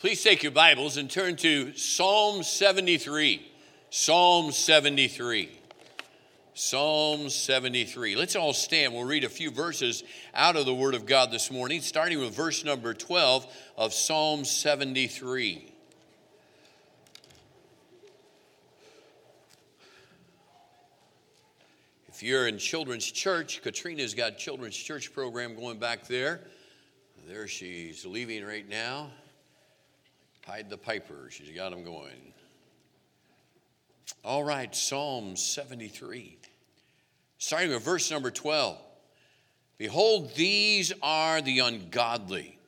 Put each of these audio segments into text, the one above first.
Please take your Bibles and turn to Psalm 73. Psalm 73. Psalm 73. Let's all stand. We'll read a few verses out of the Word of God this morning, starting with verse number 12 of Psalm 73. If you're in children's church, Katrina's got children's church program going back there. There she's leaving right now. Pied the Piper. She's got them going. All right, Psalm 73. Starting with verse number 12. Behold, these are the ungodly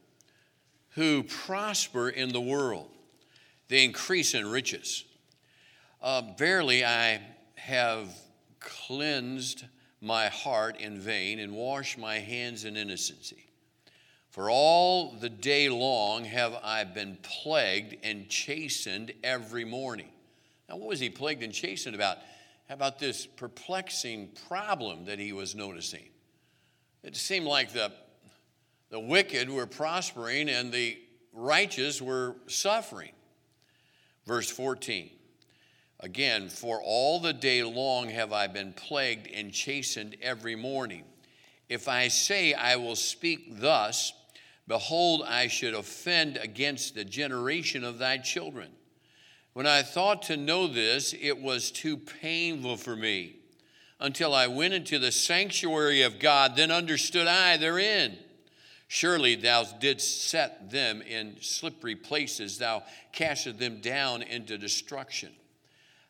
who prosper in the world, they increase in riches. Uh, verily, I have cleansed my heart in vain and washed my hands in innocency. For all the day long have I been plagued and chastened every morning. Now, what was he plagued and chastened about? How about this perplexing problem that he was noticing? It seemed like the, the wicked were prospering and the righteous were suffering. Verse 14 Again, for all the day long have I been plagued and chastened every morning. If I say I will speak thus, Behold, I should offend against the generation of thy children. When I thought to know this, it was too painful for me. Until I went into the sanctuary of God, then understood I therein. Surely thou didst set them in slippery places, thou castest them down into destruction.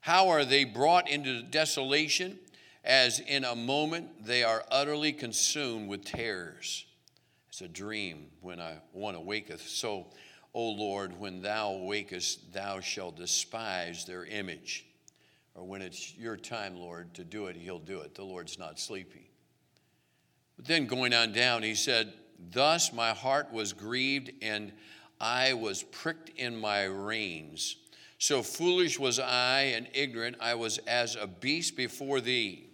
How are they brought into desolation? As in a moment they are utterly consumed with terrors. A dream when I one awaketh. So, O Lord, when thou awakest, thou shalt despise their image. Or when it's your time, Lord, to do it, he'll do it. The Lord's not sleepy. But then going on down, he said, Thus my heart was grieved, and I was pricked in my reins. So foolish was I and ignorant, I was as a beast before thee.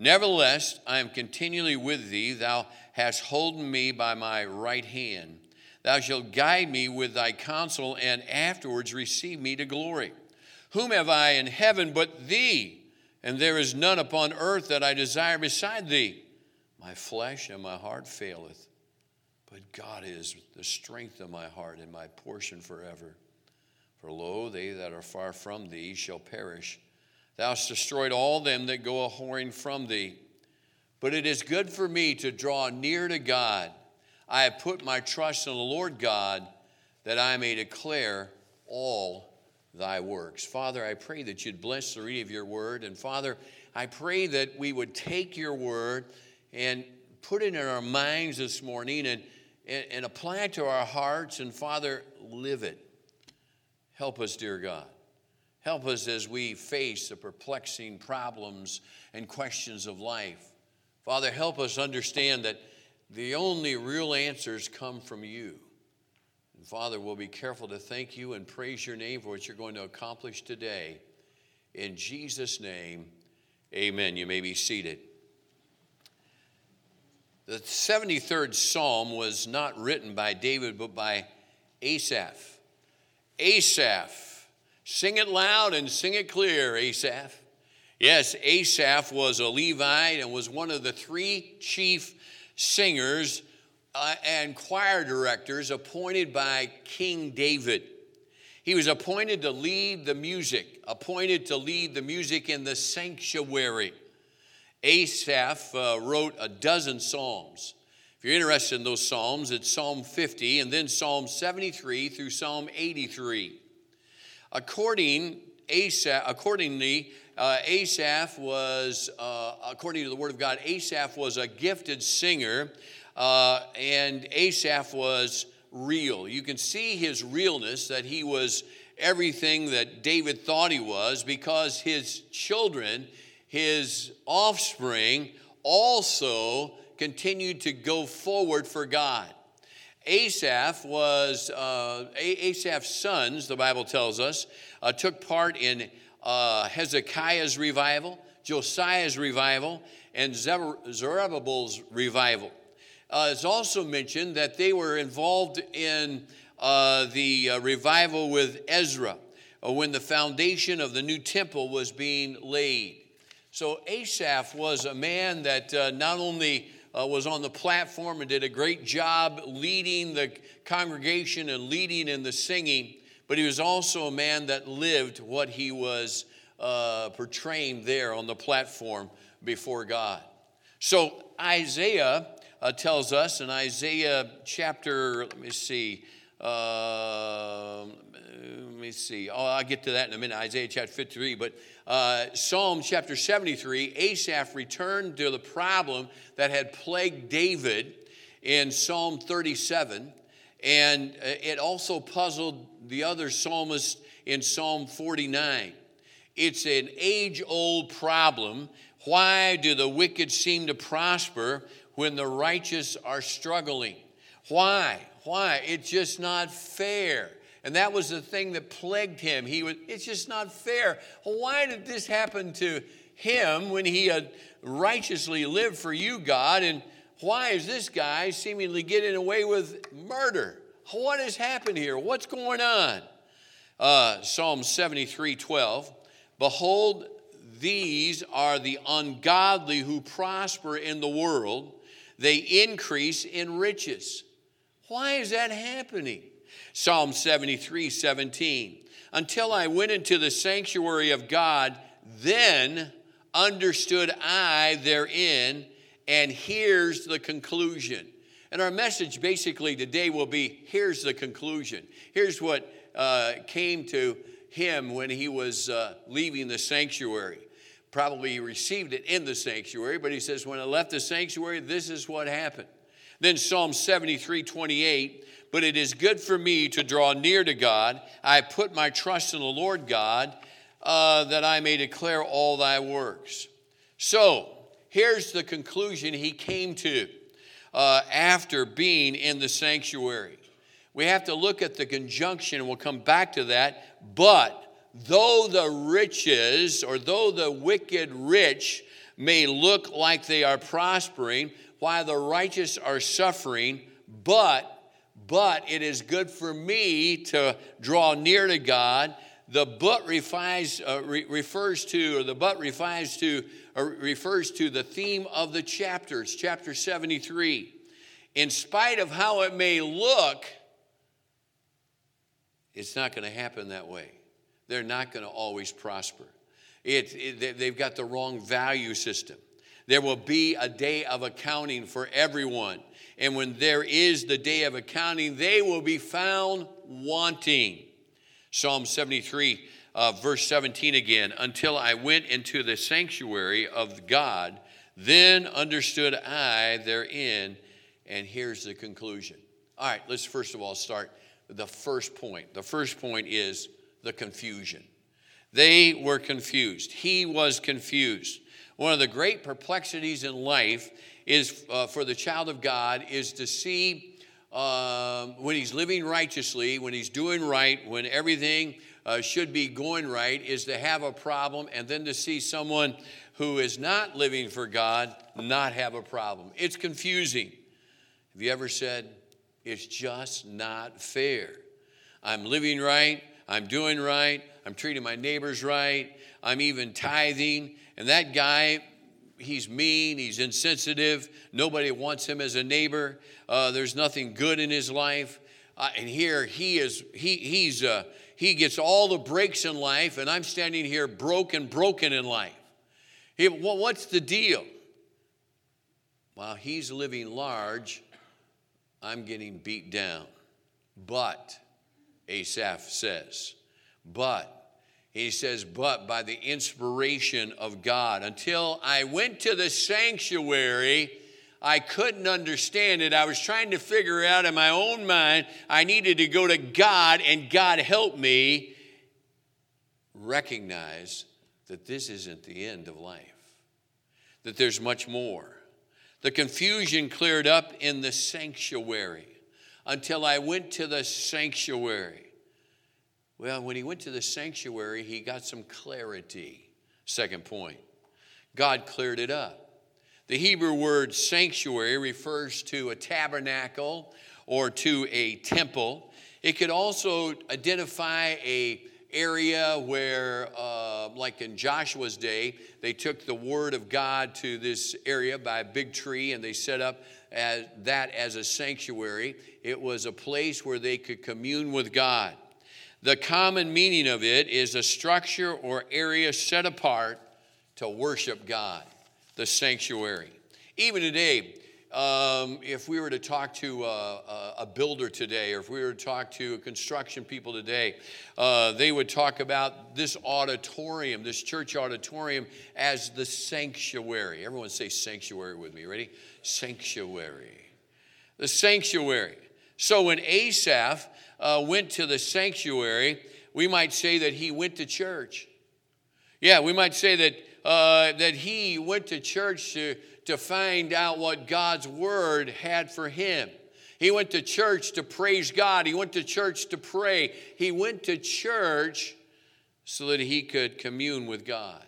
Nevertheless, I am continually with thee. Thou hast holden me by my right hand. Thou shalt guide me with thy counsel, and afterwards receive me to glory. Whom have I in heaven but thee? And there is none upon earth that I desire beside thee. My flesh and my heart faileth, but God is the strength of my heart and my portion forever. For lo, they that are far from thee shall perish. Thou hast destroyed all them that go a whoring from thee. But it is good for me to draw near to God. I have put my trust in the Lord God that I may declare all thy works. Father, I pray that you'd bless the reading of your word. And Father, I pray that we would take your word and put it in our minds this morning and, and, and apply it to our hearts. And Father, live it. Help us, dear God. Help us as we face the perplexing problems and questions of life. Father, help us understand that the only real answers come from you. And Father, we'll be careful to thank you and praise your name for what you're going to accomplish today. In Jesus' name, amen. You may be seated. The 73rd Psalm was not written by David, but by Asaph. Asaph. Sing it loud and sing it clear, Asaph. Yes, Asaph was a Levite and was one of the three chief singers uh, and choir directors appointed by King David. He was appointed to lead the music, appointed to lead the music in the sanctuary. Asaph uh, wrote a dozen psalms. If you're interested in those psalms, it's Psalm 50 and then Psalm 73 through Psalm 83. According Asaph, accordingly, uh, Asaph was, uh, according to the Word of God, Asaph was a gifted singer, uh, and Asaph was real. You can see his realness, that he was everything that David thought he was, because his children, his offspring, also continued to go forward for God. Asaph was, uh, Asaph's sons, the Bible tells us, uh, took part in uh, Hezekiah's revival, Josiah's revival, and Zerubbabel's revival. Uh, it's also mentioned that they were involved in uh, the uh, revival with Ezra, when the foundation of the new temple was being laid. So Asaph was a man that not only uh, was on the platform and did a great job leading the congregation and leading in the singing, but he was also a man that lived what he was uh, portraying there on the platform before God. So Isaiah uh, tells us in Isaiah chapter, let me see, uh, me see. Oh, I'll get to that in a minute. Isaiah chapter 53. But uh, Psalm chapter 73, Asaph returned to the problem that had plagued David in Psalm 37. And uh, it also puzzled the other psalmist in Psalm 49. It's an age old problem. Why do the wicked seem to prosper when the righteous are struggling? Why? Why? It's just not fair. And that was the thing that plagued him. He was, it's just not fair. Why did this happen to him when he had righteously lived for you, God? And why is this guy seemingly getting away with murder? What has happened here? What's going on? Uh, Psalm 73 12. Behold, these are the ungodly who prosper in the world, they increase in riches. Why is that happening? Psalm 73 17. Until I went into the sanctuary of God, then understood I therein, and here's the conclusion. And our message basically today will be here's the conclusion. Here's what uh, came to him when he was uh, leaving the sanctuary. Probably he received it in the sanctuary, but he says, When I left the sanctuary, this is what happened. Then Psalm 73 28 but it is good for me to draw near to God. I put my trust in the Lord God uh, that I may declare all thy works. So, here's the conclusion he came to uh, after being in the sanctuary. We have to look at the conjunction, we'll come back to that. But though the riches, or though the wicked rich may look like they are prospering, while the righteous are suffering, but but it is good for me to draw near to God. The but refers, uh, re- refers to, or the but refers to, refers to the theme of the chapters, chapter 73. In spite of how it may look, it's not going to happen that way. They're not going to always prosper. It, it, they've got the wrong value system. There will be a day of accounting for everyone. And when there is the day of accounting, they will be found wanting. Psalm 73, uh, verse 17 again. Until I went into the sanctuary of God, then understood I therein. And here's the conclusion. All right, let's first of all start the first point. The first point is the confusion. They were confused. He was confused. One of the great perplexities in life is uh, for the child of God is to see um, when he's living righteously, when he's doing right, when everything uh, should be going right, is to have a problem, and then to see someone who is not living for God not have a problem. It's confusing. Have you ever said, it's just not fair? I'm living right, I'm doing right, I'm treating my neighbors right, I'm even tithing, and that guy he's mean, he's insensitive, nobody wants him as a neighbor, uh, there's nothing good in his life. Uh, and here he is, he, he's, uh, he gets all the breaks in life, and I'm standing here broken, broken in life. He, well, what's the deal? While he's living large, I'm getting beat down. But, Asaph says, but he says, but by the inspiration of God. Until I went to the sanctuary, I couldn't understand it. I was trying to figure out in my own mind, I needed to go to God, and God helped me recognize that this isn't the end of life, that there's much more. The confusion cleared up in the sanctuary until I went to the sanctuary. Well, when he went to the sanctuary, he got some clarity. Second point God cleared it up. The Hebrew word sanctuary refers to a tabernacle or to a temple. It could also identify a area where, uh, like in Joshua's day, they took the word of God to this area by a big tree and they set up as, that as a sanctuary. It was a place where they could commune with God. The common meaning of it is a structure or area set apart to worship God, the sanctuary. Even today, um, if we were to talk to a, a, builder today, or if we were to talk to construction people today, uh, they would talk about this auditorium, this church auditorium, as the sanctuary. Everyone say sanctuary with me. Ready? Sanctuary. The sanctuary. So when Asaph uh, went to the sanctuary, we might say that he went to church. Yeah, we might say that uh, that he went to church to to find out what God's word had for him. He went to church to praise God. He went to church to pray. He went to church so that he could commune with God.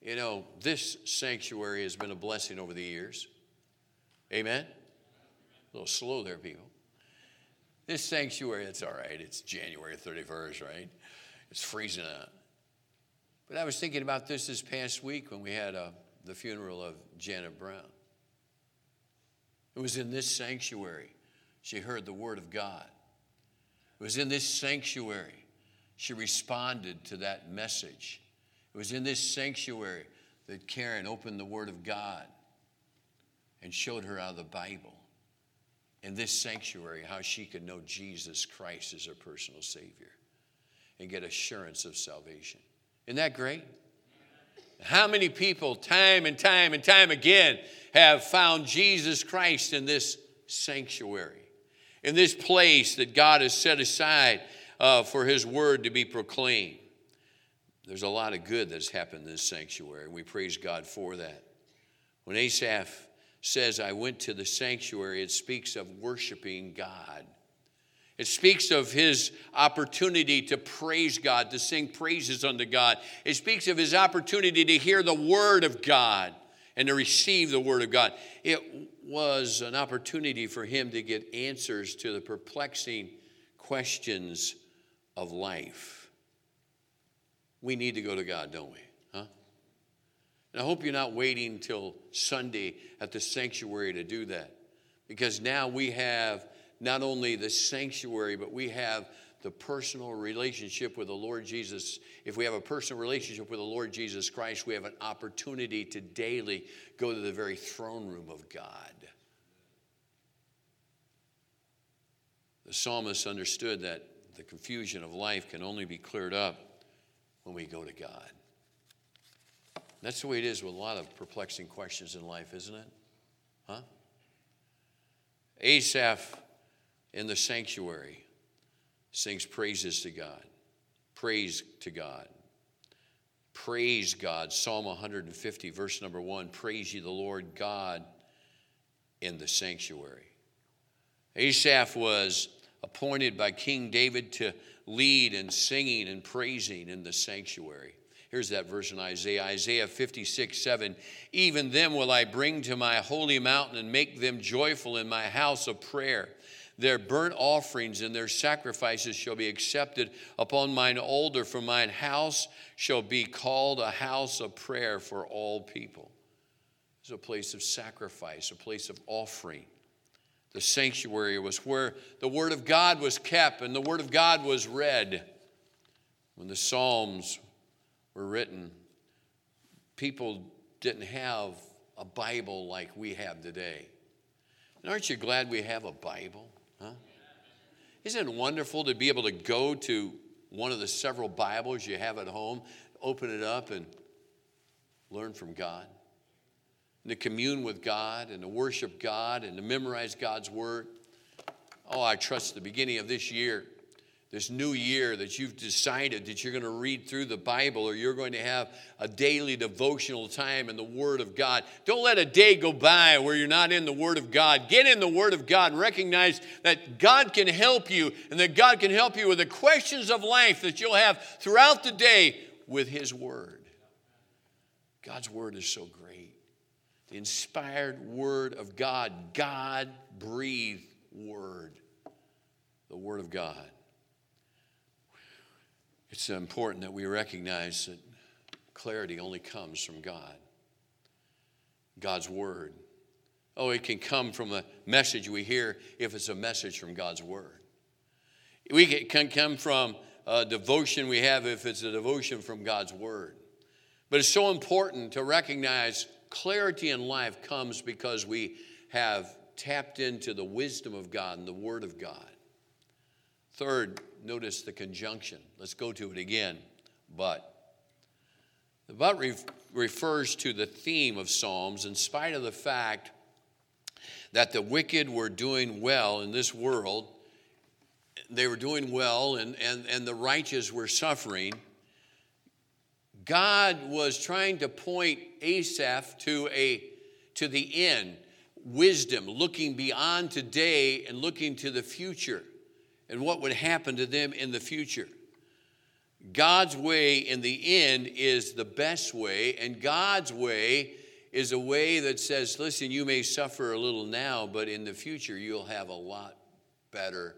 You know, this sanctuary has been a blessing over the years. Amen? A little slow there, people. This sanctuary, it's all right. It's January 31st, right? It's freezing out. But I was thinking about this this past week when we had a the funeral of Janet Brown. It was in this sanctuary she heard the word of God. It was in this sanctuary she responded to that message. It was in this sanctuary that Karen opened the word of God and showed her out of the Bible. In this sanctuary, how she could know Jesus Christ as her personal Savior and get assurance of salvation. Isn't that great? How many people, time and time and time again, have found Jesus Christ in this sanctuary, in this place that God has set aside uh, for His word to be proclaimed? There's a lot of good that's happened in this sanctuary, and we praise God for that. When Asaph says, I went to the sanctuary, it speaks of worshiping God. It speaks of his opportunity to praise God, to sing praises unto God. It speaks of his opportunity to hear the word of God and to receive the word of God. It was an opportunity for him to get answers to the perplexing questions of life. We need to go to God, don't we? And I hope you're not waiting till Sunday at the sanctuary to do that because now we have not only the sanctuary, but we have the personal relationship with the Lord Jesus. If we have a personal relationship with the Lord Jesus Christ, we have an opportunity to daily go to the very throne room of God. The psalmist understood that the confusion of life can only be cleared up when we go to God. That's the way it is with a lot of perplexing questions in life, isn't it? Huh? Asaph in the sanctuary sings praises to God. Praise to God. Praise God. Psalm 150, verse number one Praise ye the Lord God in the sanctuary. Asaph was appointed by King David to lead in singing and praising in the sanctuary. Here's that verse in Isaiah Isaiah 56, 7. Even them will I bring to my holy mountain and make them joyful in my house of prayer. Their burnt offerings and their sacrifices shall be accepted upon mine altar, for mine house shall be called a house of prayer for all people. It's a place of sacrifice, a place of offering. The sanctuary was where the Word of God was kept and the Word of God was read. When the Psalms were written, people didn't have a Bible like we have today. And aren't you glad we have a Bible? Huh? Isn't it wonderful to be able to go to one of the several Bibles you have at home, open it up, and learn from God? And to commune with God, and to worship God, and to memorize God's Word. Oh, I trust the beginning of this year this new year that you've decided that you're going to read through the Bible or you're going to have a daily devotional time in the Word of God. Don't let a day go by where you're not in the Word of God. Get in the Word of God and recognize that God can help you and that God can help you with the questions of life that you'll have throughout the day with His Word. God's Word is so great. The inspired Word of God, God breathed Word. the Word of God. It's important that we recognize that clarity only comes from God, God's Word. Oh, it can come from a message we hear if it's a message from God's Word. We can come from a devotion we have if it's a devotion from God's Word. But it's so important to recognize clarity in life comes because we have tapped into the wisdom of God and the Word of God. Third, notice the conjunction. Let's go to it again. But. The but refers to the theme of Psalms in spite of the fact that the wicked were doing well in this world. They were doing well, and, and, and the righteous were suffering. God was trying to point Asaph to, a, to the end, wisdom, looking beyond today and looking to the future and what would happen to them in the future. God's way in the end is the best way, and God's way is a way that says, listen, you may suffer a little now, but in the future you'll have a lot better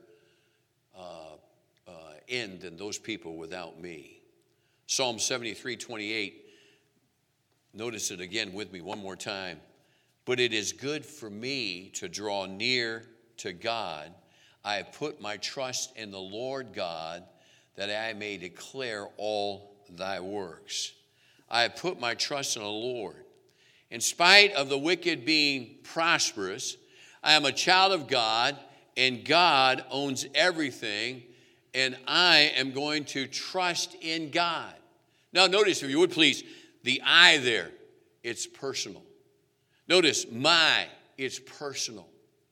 uh, uh, end than those people without me. Psalm 73 28, notice it again with me one more time. But it is good for me to draw near to God. I have put my trust in the Lord God that I may declare all thy works. I have put my trust in the Lord. In spite of the wicked being prosperous, I am a child of God, and God owns everything, and I am going to trust in God. Now, notice, if you would please, the I there, it's personal. Notice, my, it's personal.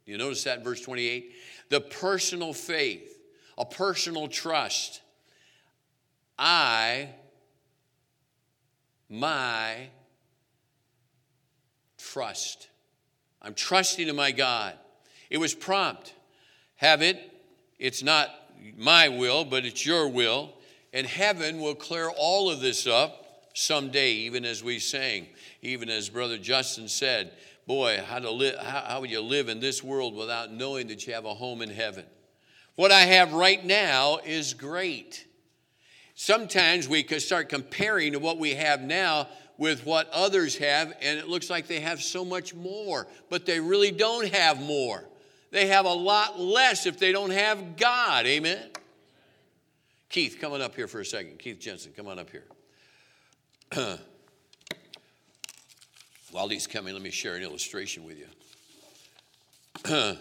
You notice that in verse 28? The personal faith, a personal trust. I, my trust. I'm trusting in my God. It was prompt. Have it. It's not my will, but it's your will. And heaven will clear all of this up someday, even as we sang, even as Brother Justin said, Boy, how, to live, how, how would you live in this world without knowing that you have a home in heaven? What I have right now is great. Sometimes we could start comparing what we have now with what others have, and it looks like they have so much more, but they really don't have more. They have a lot less if they don't have God. Amen? Keith, coming up here for a second. Keith Jensen, come on up here. While he's coming, let me share an illustration with you.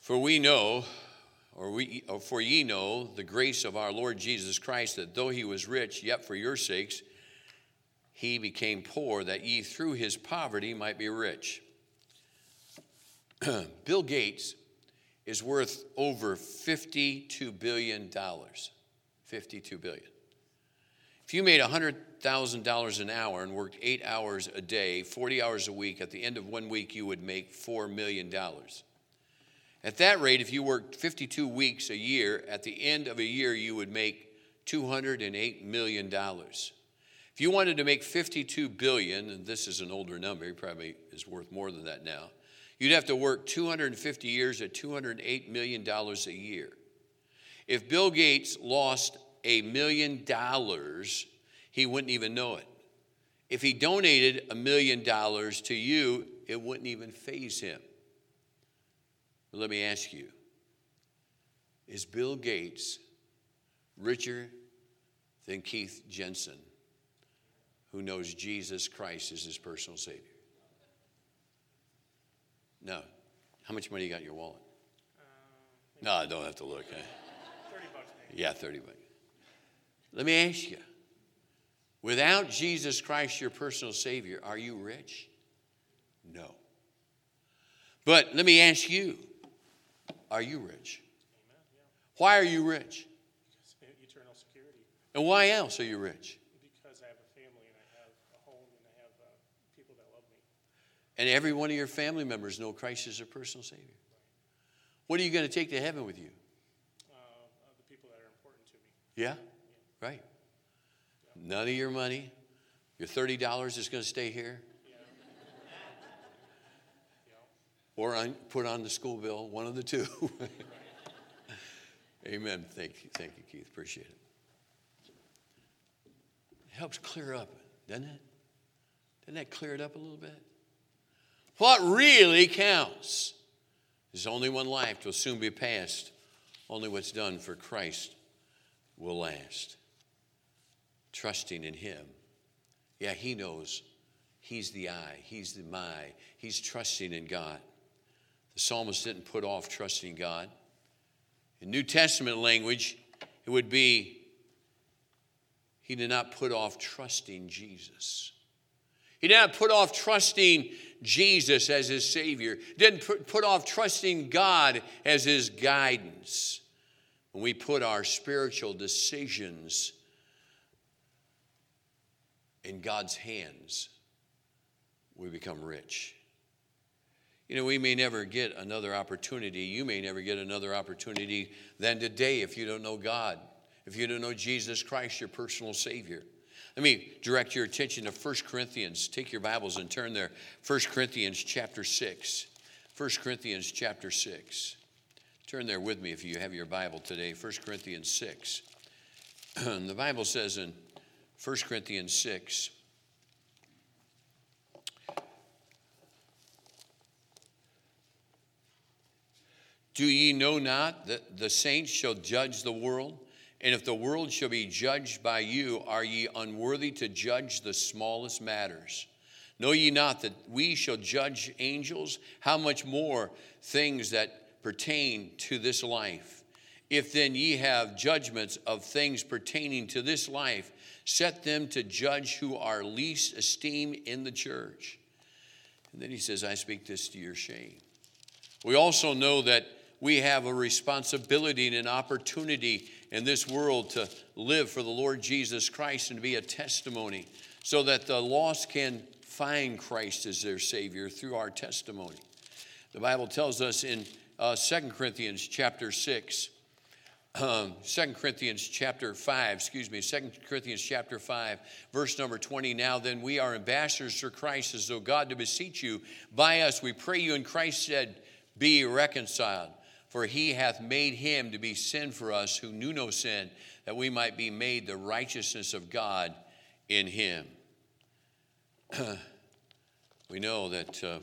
for we know or, we, or for ye know the grace of our Lord Jesus Christ, that though he was rich, yet for your sakes he became poor, that ye through his poverty might be rich. Bill Gates is worth over $52 billion. 52 billion. If you made $100,000 an hour and worked eight hours a day, 40 hours a week, at the end of one week, you would make $4 million. At that rate, if you worked 52 weeks a year, at the end of a year, you would make $208 million. If you wanted to make 52 billion, and this is an older number, probably is worth more than that now, you'd have to work 250 years at $208 million a year. If Bill Gates lost a million dollars, he wouldn't even know it. If he donated a million dollars to you, it wouldn't even faze him. But let me ask you is Bill Gates richer than Keith Jensen, who knows Jesus Christ as his personal Savior? No. How much money you got in your wallet? Uh, no, I don't have to look. 30 bucks maybe. Yeah, 30 bucks. Let me ask you without Jesus Christ, your personal Savior, are you rich? No. But let me ask you are you rich? Why are you rich? eternal security. And why else are you rich? Because I have a family and I have a home and I have uh, people that love me. And every one of your family members know Christ is their personal Savior. Right. What are you going to take to heaven with you? Uh, uh, the people that are important to me. Yeah? yeah. Right. None of your money, your $30 is going to stay here. or on, put on the school bill, one of the two. Amen. Thank you, thank you, Keith. Appreciate it. It helps clear up, doesn't it? Doesn't that clear it up a little bit? What really counts is only one life will soon be passed. Only what's done for Christ will last. Trusting in Him. Yeah, He knows. He's the I, He's the my. He's trusting in God. The psalmist didn't put off trusting God. In New Testament language, it would be he did not put off trusting Jesus. He did not put off trusting Jesus as his Savior. Didn't put off trusting God as his guidance. When we put our spiritual decisions in God's hands, we become rich. You know, we may never get another opportunity. You may never get another opportunity than today if you don't know God, if you don't know Jesus Christ, your personal Savior. Let me direct your attention to 1 Corinthians. Take your Bibles and turn there. 1 Corinthians chapter 6. 1 Corinthians chapter 6. Turn there with me if you have your Bible today. 1 Corinthians 6. the Bible says in 1 Corinthians 6, Do ye know not that the saints shall judge the world? And if the world shall be judged by you, are ye unworthy to judge the smallest matters? Know ye not that we shall judge angels? How much more things that pertain to this life? If then ye have judgments of things pertaining to this life, set them to judge who are least esteemed in the church. And then he says, I speak this to your shame. We also know that we have a responsibility and an opportunity in this world to live for the Lord Jesus Christ and to be a testimony so that the lost can find Christ as their Savior through our testimony. The Bible tells us in uh, 2 Corinthians chapter 6, um, 2 Corinthians chapter 5, excuse me, 2 Corinthians chapter 5, verse number 20. Now then, we are ambassadors for Christ, as though God to beseech you by us. We pray you, and Christ said, Be reconciled. For he hath made him to be sin for us who knew no sin, that we might be made the righteousness of God in him. we know that uh,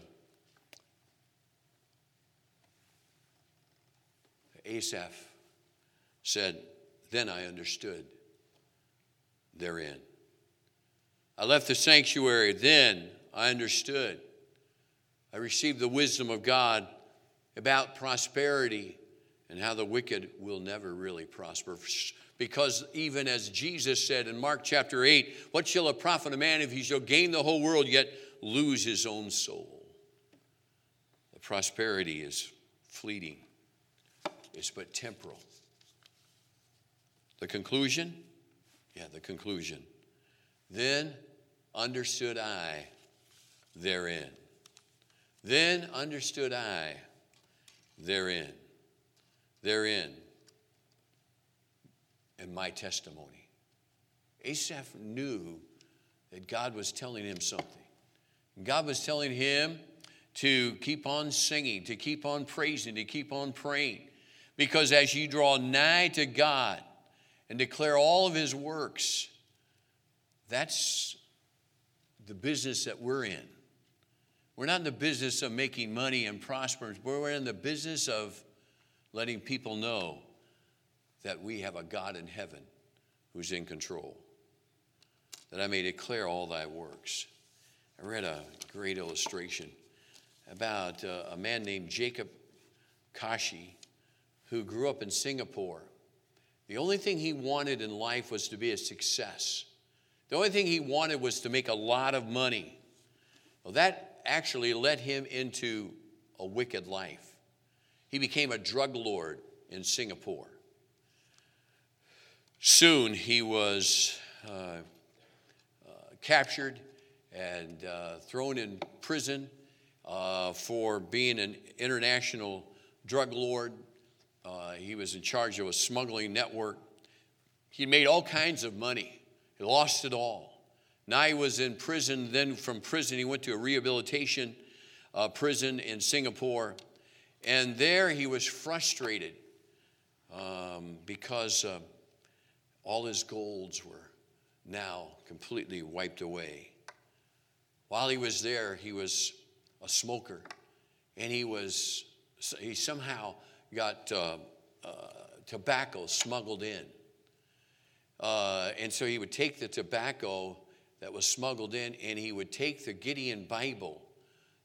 Asaph said, Then I understood therein. I left the sanctuary, then I understood. I received the wisdom of God about prosperity and how the wicked will never really prosper. Because even as Jesus said in Mark chapter 8, what shall it profit a man if he shall gain the whole world yet lose his own soul? The prosperity is fleeting, it's but temporal. The conclusion? Yeah, the conclusion. Then understood I therein. Then understood I therein. Therein. And my testimony. Asaph knew that God was telling him something. God was telling him to keep on singing, to keep on praising, to keep on praying. Because as you draw nigh to God and declare all of his works, that's the business that we're in. We're not in the business of making money and prospering. We're in the business of letting people know that we have a God in heaven who's in control. That I may declare all thy works. I read a great illustration about uh, a man named Jacob Kashi who grew up in Singapore. The only thing he wanted in life was to be a success. The only thing he wanted was to make a lot of money. Well, that actually led him into a wicked life. He became a drug lord in Singapore. Soon he was uh, uh, captured and uh, thrown in prison uh, for being an international drug lord. Uh, he was in charge of a smuggling network. He made all kinds of money, he lost it all. Now he was in prison. Then from prison, he went to a rehabilitation uh, prison in Singapore. And there he was frustrated um, because uh, all his golds were now completely wiped away. While he was there, he was a smoker, and he was he somehow got uh, uh, tobacco smuggled in, uh, and so he would take the tobacco that was smuggled in, and he would take the Gideon Bible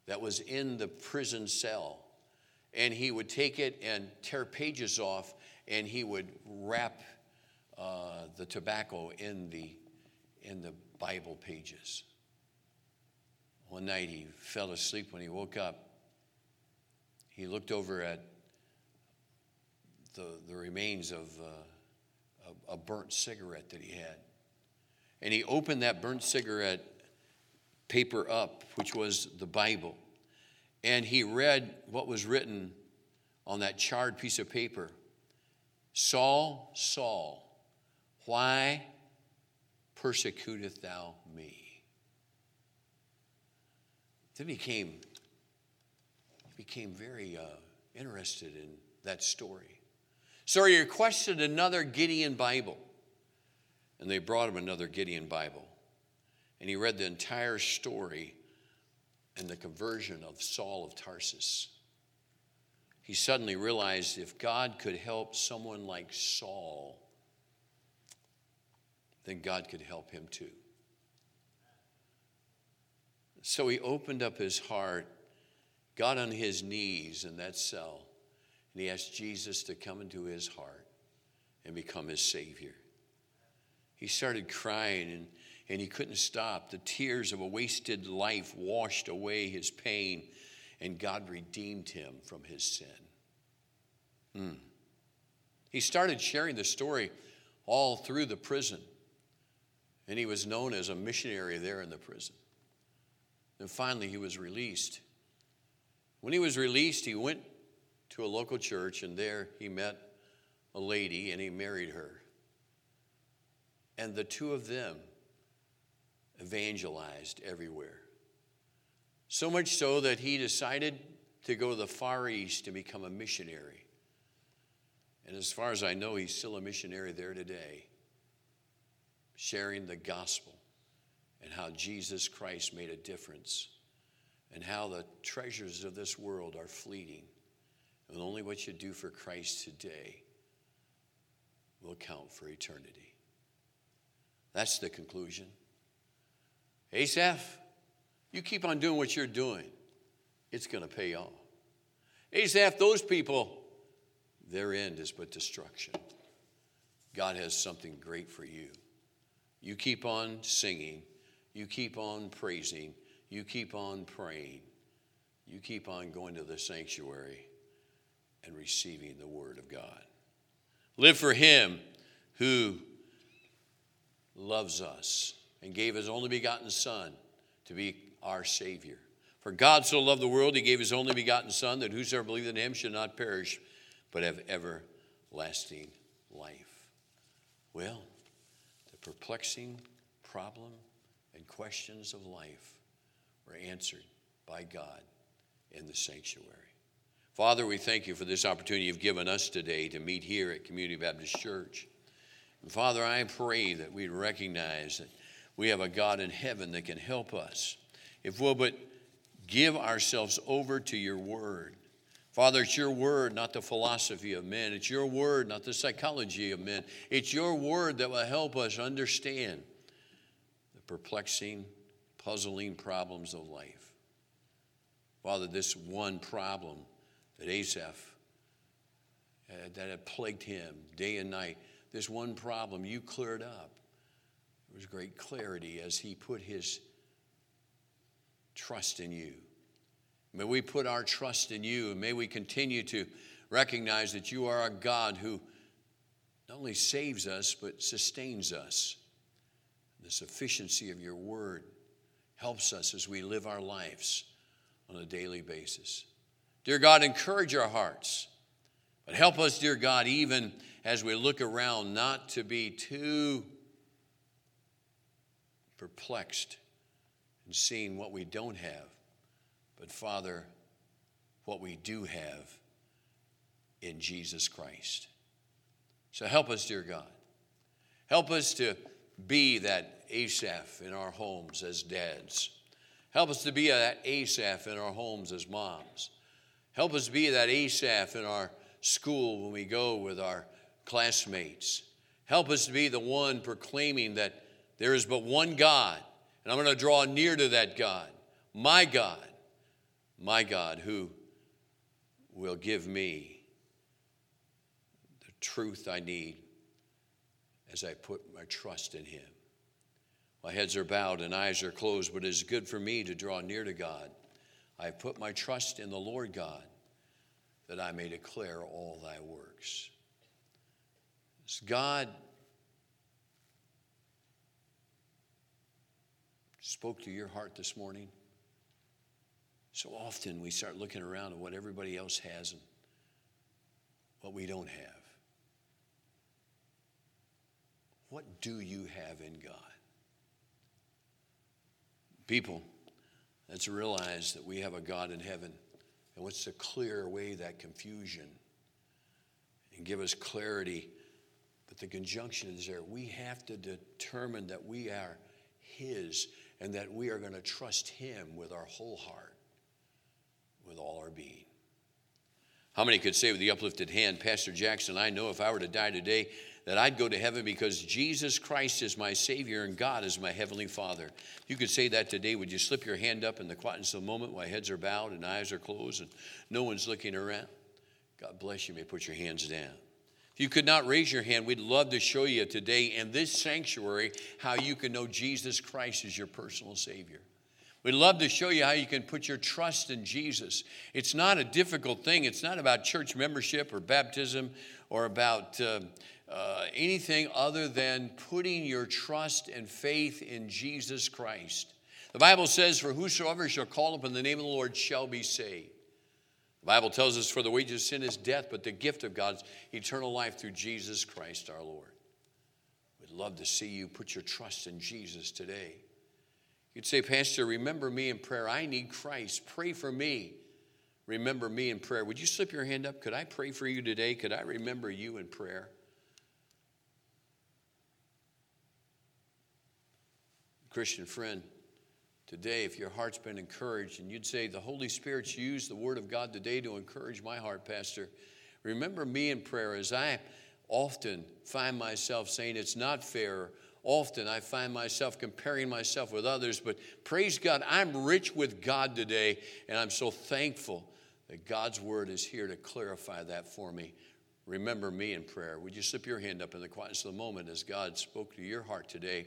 that was in the prison cell, and he would take it and tear pages off, and he would wrap uh, the tobacco in the in the Bible pages. One night he fell asleep. When he woke up, he looked over at the, the remains of uh, a, a burnt cigarette that he had. And he opened that burnt cigarette paper up, which was the Bible. And he read what was written on that charred piece of paper Saul, Saul, why persecutest thou me? Then he became, became very uh, interested in that story. So he requested another Gideon Bible, and they brought him another Gideon Bible. And he read the entire story and the conversion of Saul of Tarsus. He suddenly realized if God could help someone like Saul, then God could help him too. So he opened up his heart, got on his knees in that cell, and he asked Jesus to come into his heart and become his Savior. He started crying and, and he couldn't stop. The tears of a wasted life washed away his pain, and God redeemed him from his sin. Mm. He started sharing the story all through the prison, and he was known as a missionary there in the prison. And finally, he was released. When he was released, he went to a local church, and there he met a lady and he married her. And the two of them evangelized everywhere. So much so that he decided to go to the Far East to become a missionary. And as far as I know, he's still a missionary there today, sharing the gospel and how Jesus Christ made a difference and how the treasures of this world are fleeting. And only what you do for Christ today will count for eternity. That's the conclusion. Asaph, you keep on doing what you're doing, it's going to pay off. Asaph, those people, their end is but destruction. God has something great for you. You keep on singing you keep on praising. You keep on praying. You keep on going to the sanctuary and receiving the Word of God. Live for Him who loves us and gave His only begotten Son to be our Savior. For God so loved the world, He gave His only begotten Son, that whosoever believeth in Him should not perish, but have everlasting life. Well, the perplexing problem and questions of life were answered by God in the sanctuary. Father, we thank you for this opportunity you've given us today to meet here at Community Baptist Church. And Father, I pray that we recognize that we have a God in heaven that can help us if we'll but give ourselves over to your word. Father, it's your word, not the philosophy of men. It's your word, not the psychology of men. It's your word that will help us understand the perplexing, puzzling problems of life. Father, this one problem that Asaph, uh, that had plagued him day and night, this one problem you cleared up. There was great clarity as he put his trust in you. May we put our trust in you, and may we continue to recognize that you are a God who not only saves us, but sustains us. The sufficiency of your word helps us as we live our lives on a daily basis. Dear God, encourage our hearts, but help us, dear God, even as we look around, not to be too perplexed in seeing what we don't have, but Father, what we do have in Jesus Christ. So help us, dear God. Help us to be that Asaph in our homes as dads. Help us to be that Asaph in our homes as moms. Help us be that Asaph in our school when we go with our classmates. Help us to be the one proclaiming that there is but one God, and I'm going to draw near to that God, my God, my God, who will give me the truth I need as I put my trust in Him. My heads are bowed and eyes are closed, but it is good for me to draw near to God. I have put my trust in the Lord God that I may declare all thy works. As God spoke to your heart this morning, so often we start looking around at what everybody else has and what we don't have. What do you have in God? People, let's realize that we have a God in heaven and wants to clear away that confusion and give us clarity. But the conjunction is there. We have to determine that we are His and that we are going to trust Him with our whole heart, with all our being. How many could say with the uplifted hand, Pastor Jackson, I know if I were to die today, that I'd go to heaven because Jesus Christ is my Savior and God is my Heavenly Father. You could say that today, would you slip your hand up in the quietness of the moment while heads are bowed and eyes are closed and no one's looking around? God bless you. you may put your hands down. If you could not raise your hand, we'd love to show you today in this sanctuary how you can know Jesus Christ is your personal Savior. We'd love to show you how you can put your trust in Jesus. It's not a difficult thing. It's not about church membership or baptism or about uh, uh, anything other than putting your trust and faith in Jesus Christ. The Bible says, For whosoever shall call upon the name of the Lord shall be saved. The Bible tells us, For the wages of sin is death, but the gift of God's eternal life through Jesus Christ our Lord. We'd love to see you put your trust in Jesus today. You'd say, Pastor, remember me in prayer. I need Christ. Pray for me. Remember me in prayer. Would you slip your hand up? Could I pray for you today? Could I remember you in prayer? Christian friend, today, if your heart's been encouraged and you'd say, The Holy Spirit's used the Word of God today to encourage my heart, Pastor, remember me in prayer as I often find myself saying it's not fair. Often I find myself comparing myself with others, but praise God, I'm rich with God today, and I'm so thankful that God's Word is here to clarify that for me. Remember me in prayer. Would you slip your hand up in the quietness of the moment as God spoke to your heart today?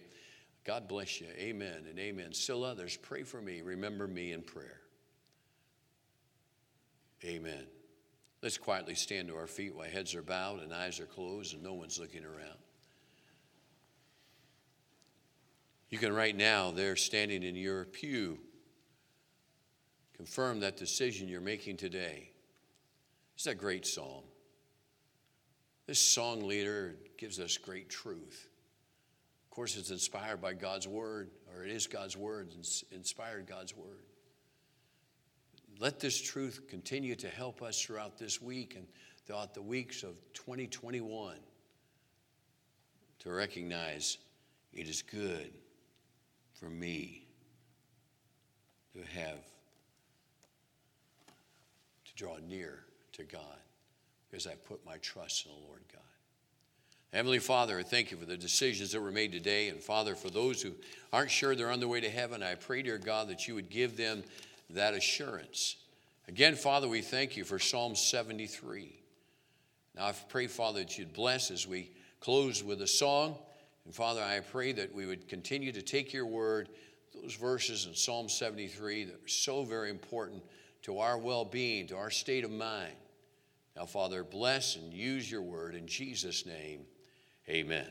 God bless you. Amen and amen. Still others, pray for me. Remember me in prayer. Amen. Let's quietly stand to our feet while heads are bowed and eyes are closed and no one's looking around. You can right now, there standing in your pew, confirm that decision you're making today. It's a great psalm. This song leader gives us great truth Of course, it's inspired by God's Word, or it is God's Word, inspired God's Word. Let this truth continue to help us throughout this week and throughout the weeks of 2021 to recognize it is good for me to have, to draw near to God because I put my trust in the Lord God. Heavenly Father, I thank you for the decisions that were made today. And Father, for those who aren't sure they're on their way to heaven, I pray, dear God, that you would give them that assurance. Again, Father, we thank you for Psalm 73. Now, I pray, Father, that you'd bless as we close with a song. And Father, I pray that we would continue to take your word, those verses in Psalm 73 that are so very important to our well being, to our state of mind. Now, Father, bless and use your word in Jesus' name. Amen.